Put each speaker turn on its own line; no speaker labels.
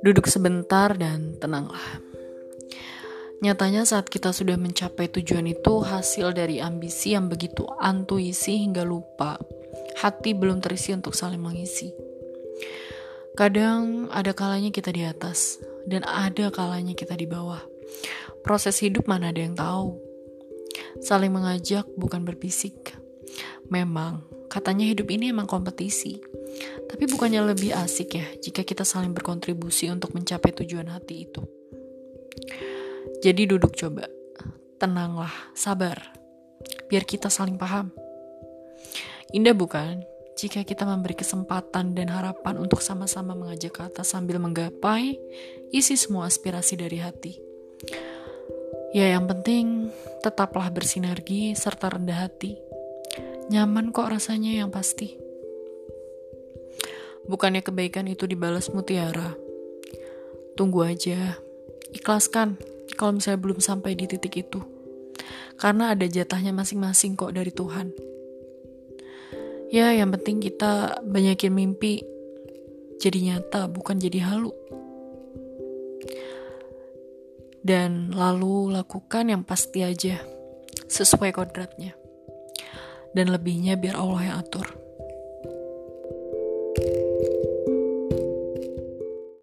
Duduk sebentar dan tenanglah. Nyatanya saat kita sudah mencapai tujuan itu hasil dari ambisi yang begitu antuisi hingga lupa. Hati belum terisi untuk saling mengisi. Kadang ada kalanya kita di atas dan ada kalanya kita di bawah. Proses hidup mana ada yang tahu. Saling mengajak bukan berbisik. Memang katanya hidup ini emang kompetisi tapi bukannya lebih asik ya jika kita saling berkontribusi untuk mencapai tujuan hati itu. Jadi duduk coba, tenanglah, sabar, biar kita saling paham. Indah bukan jika kita memberi kesempatan dan harapan untuk sama-sama mengajak kata sambil menggapai isi semua aspirasi dari hati. Ya yang penting tetaplah bersinergi serta rendah hati. Nyaman kok rasanya yang pasti. Bukannya kebaikan itu dibalas mutiara. Tunggu aja. Ikhlaskan kalau misalnya belum sampai di titik itu. Karena ada jatahnya masing-masing kok dari Tuhan. Ya, yang penting kita banyakin mimpi jadi nyata, bukan jadi halu. Dan lalu lakukan yang pasti aja, sesuai kodratnya. Dan lebihnya biar Allah yang atur.